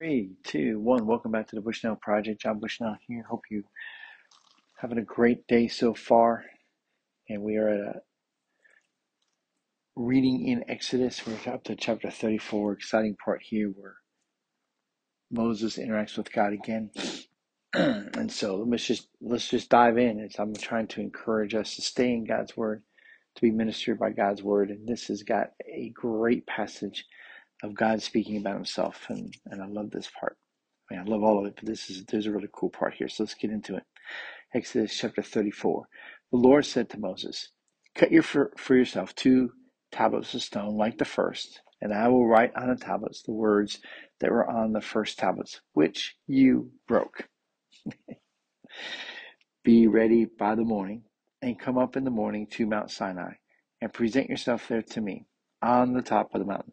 Three, two, one. Welcome back to the Bushnell Project. John Bushnell here. Hope you having a great day so far. And we are at a reading in Exodus. We're up to chapter 34. Exciting part here where Moses interacts with God again. and so let's just let's just dive in. As I'm trying to encourage us to stay in God's word, to be ministered by God's word. And this has got a great passage of God speaking about himself. And, and I love this part. I mean, I love all of it, but this is there's a really cool part here. So let's get into it. Exodus chapter 34. The Lord said to Moses, Cut your for, for yourself two tablets of stone like the first, and I will write on the tablets the words that were on the first tablets, which you broke. Be ready by the morning, and come up in the morning to Mount Sinai, and present yourself there to me on the top of the mountain.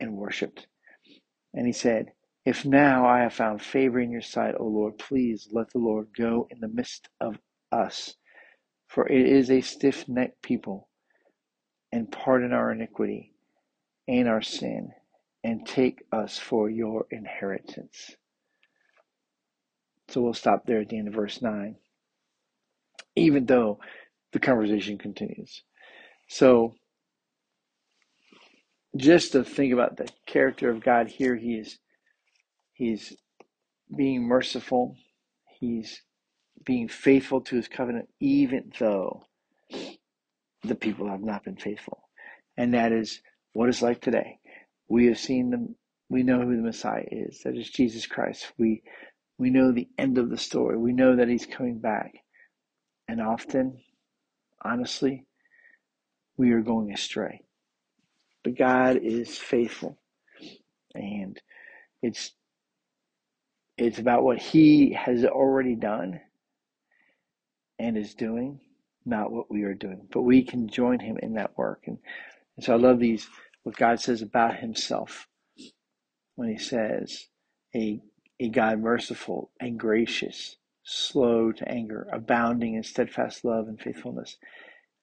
and worshipped. And he said, If now I have found favor in your sight, O Lord, please let the Lord go in the midst of us. For it is a stiff necked people, and pardon our iniquity and our sin, and take us for your inheritance. So we'll stop there at the end of verse 9, even though the conversation continues. So just to think about the character of God here, he is he's being merciful, he's being faithful to his covenant, even though the people have not been faithful. And that is what it's like today. We have seen them we know who the Messiah is. That is Jesus Christ. We we know the end of the story. We know that he's coming back. And often, honestly, we are going astray. But God is faithful. And it's it's about what he has already done and is doing, not what we are doing. But we can join him in that work. And, and so I love these what God says about himself when he says a a God merciful and gracious, slow to anger, abounding in steadfast love and faithfulness,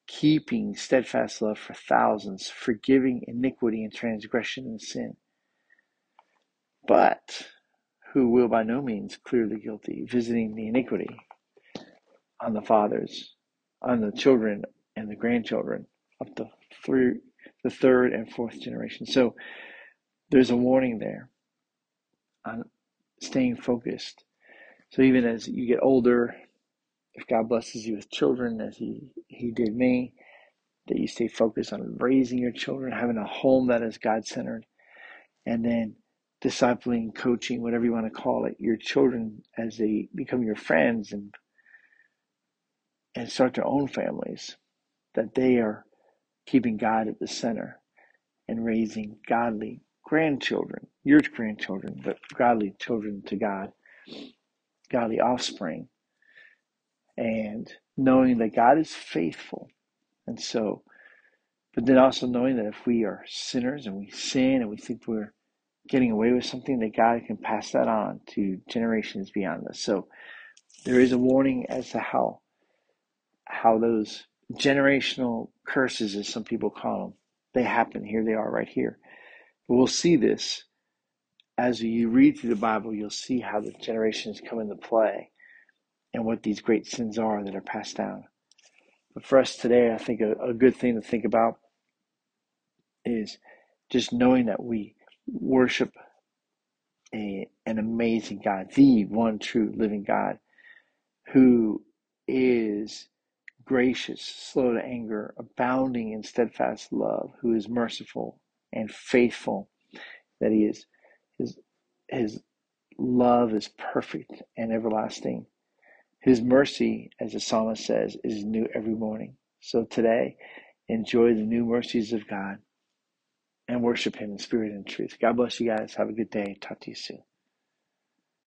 keeping steadfast love for thousands, forgiving iniquity and transgression and sin, but who will by no means clear the guilty, visiting the iniquity on the fathers, on the children and the grandchildren, up to through the third and fourth generation. So there's a warning there on staying focused. So even as you get older, if God blesses you with children, as He He did me, that you stay focused on raising your children, having a home that is God centered, and then discipling, coaching, whatever you want to call it, your children as they become your friends and and start their own families, that they are keeping God at the center and raising godly grandchildren, your grandchildren, but godly children to God, godly offspring and knowing that God is faithful. And so, but then also knowing that if we are sinners and we sin and we think we're getting away with something, that God can pass that on to generations beyond us. So there is a warning as to how how those generational curses, as some people call them, they happen. Here they are right here. But we'll see this as you read through the Bible, you'll see how the generations come into play and what these great sins are that are passed down. But for us today, I think a, a good thing to think about is just knowing that we worship a, an amazing God, the one true living God who is gracious, slow to anger, abounding in steadfast love, who is merciful and faithful, that he is his his love is perfect and everlasting. His mercy, as the psalmist says, is new every morning. So today, enjoy the new mercies of God and worship him in spirit and truth. God bless you guys. Have a good day. Talk to you soon.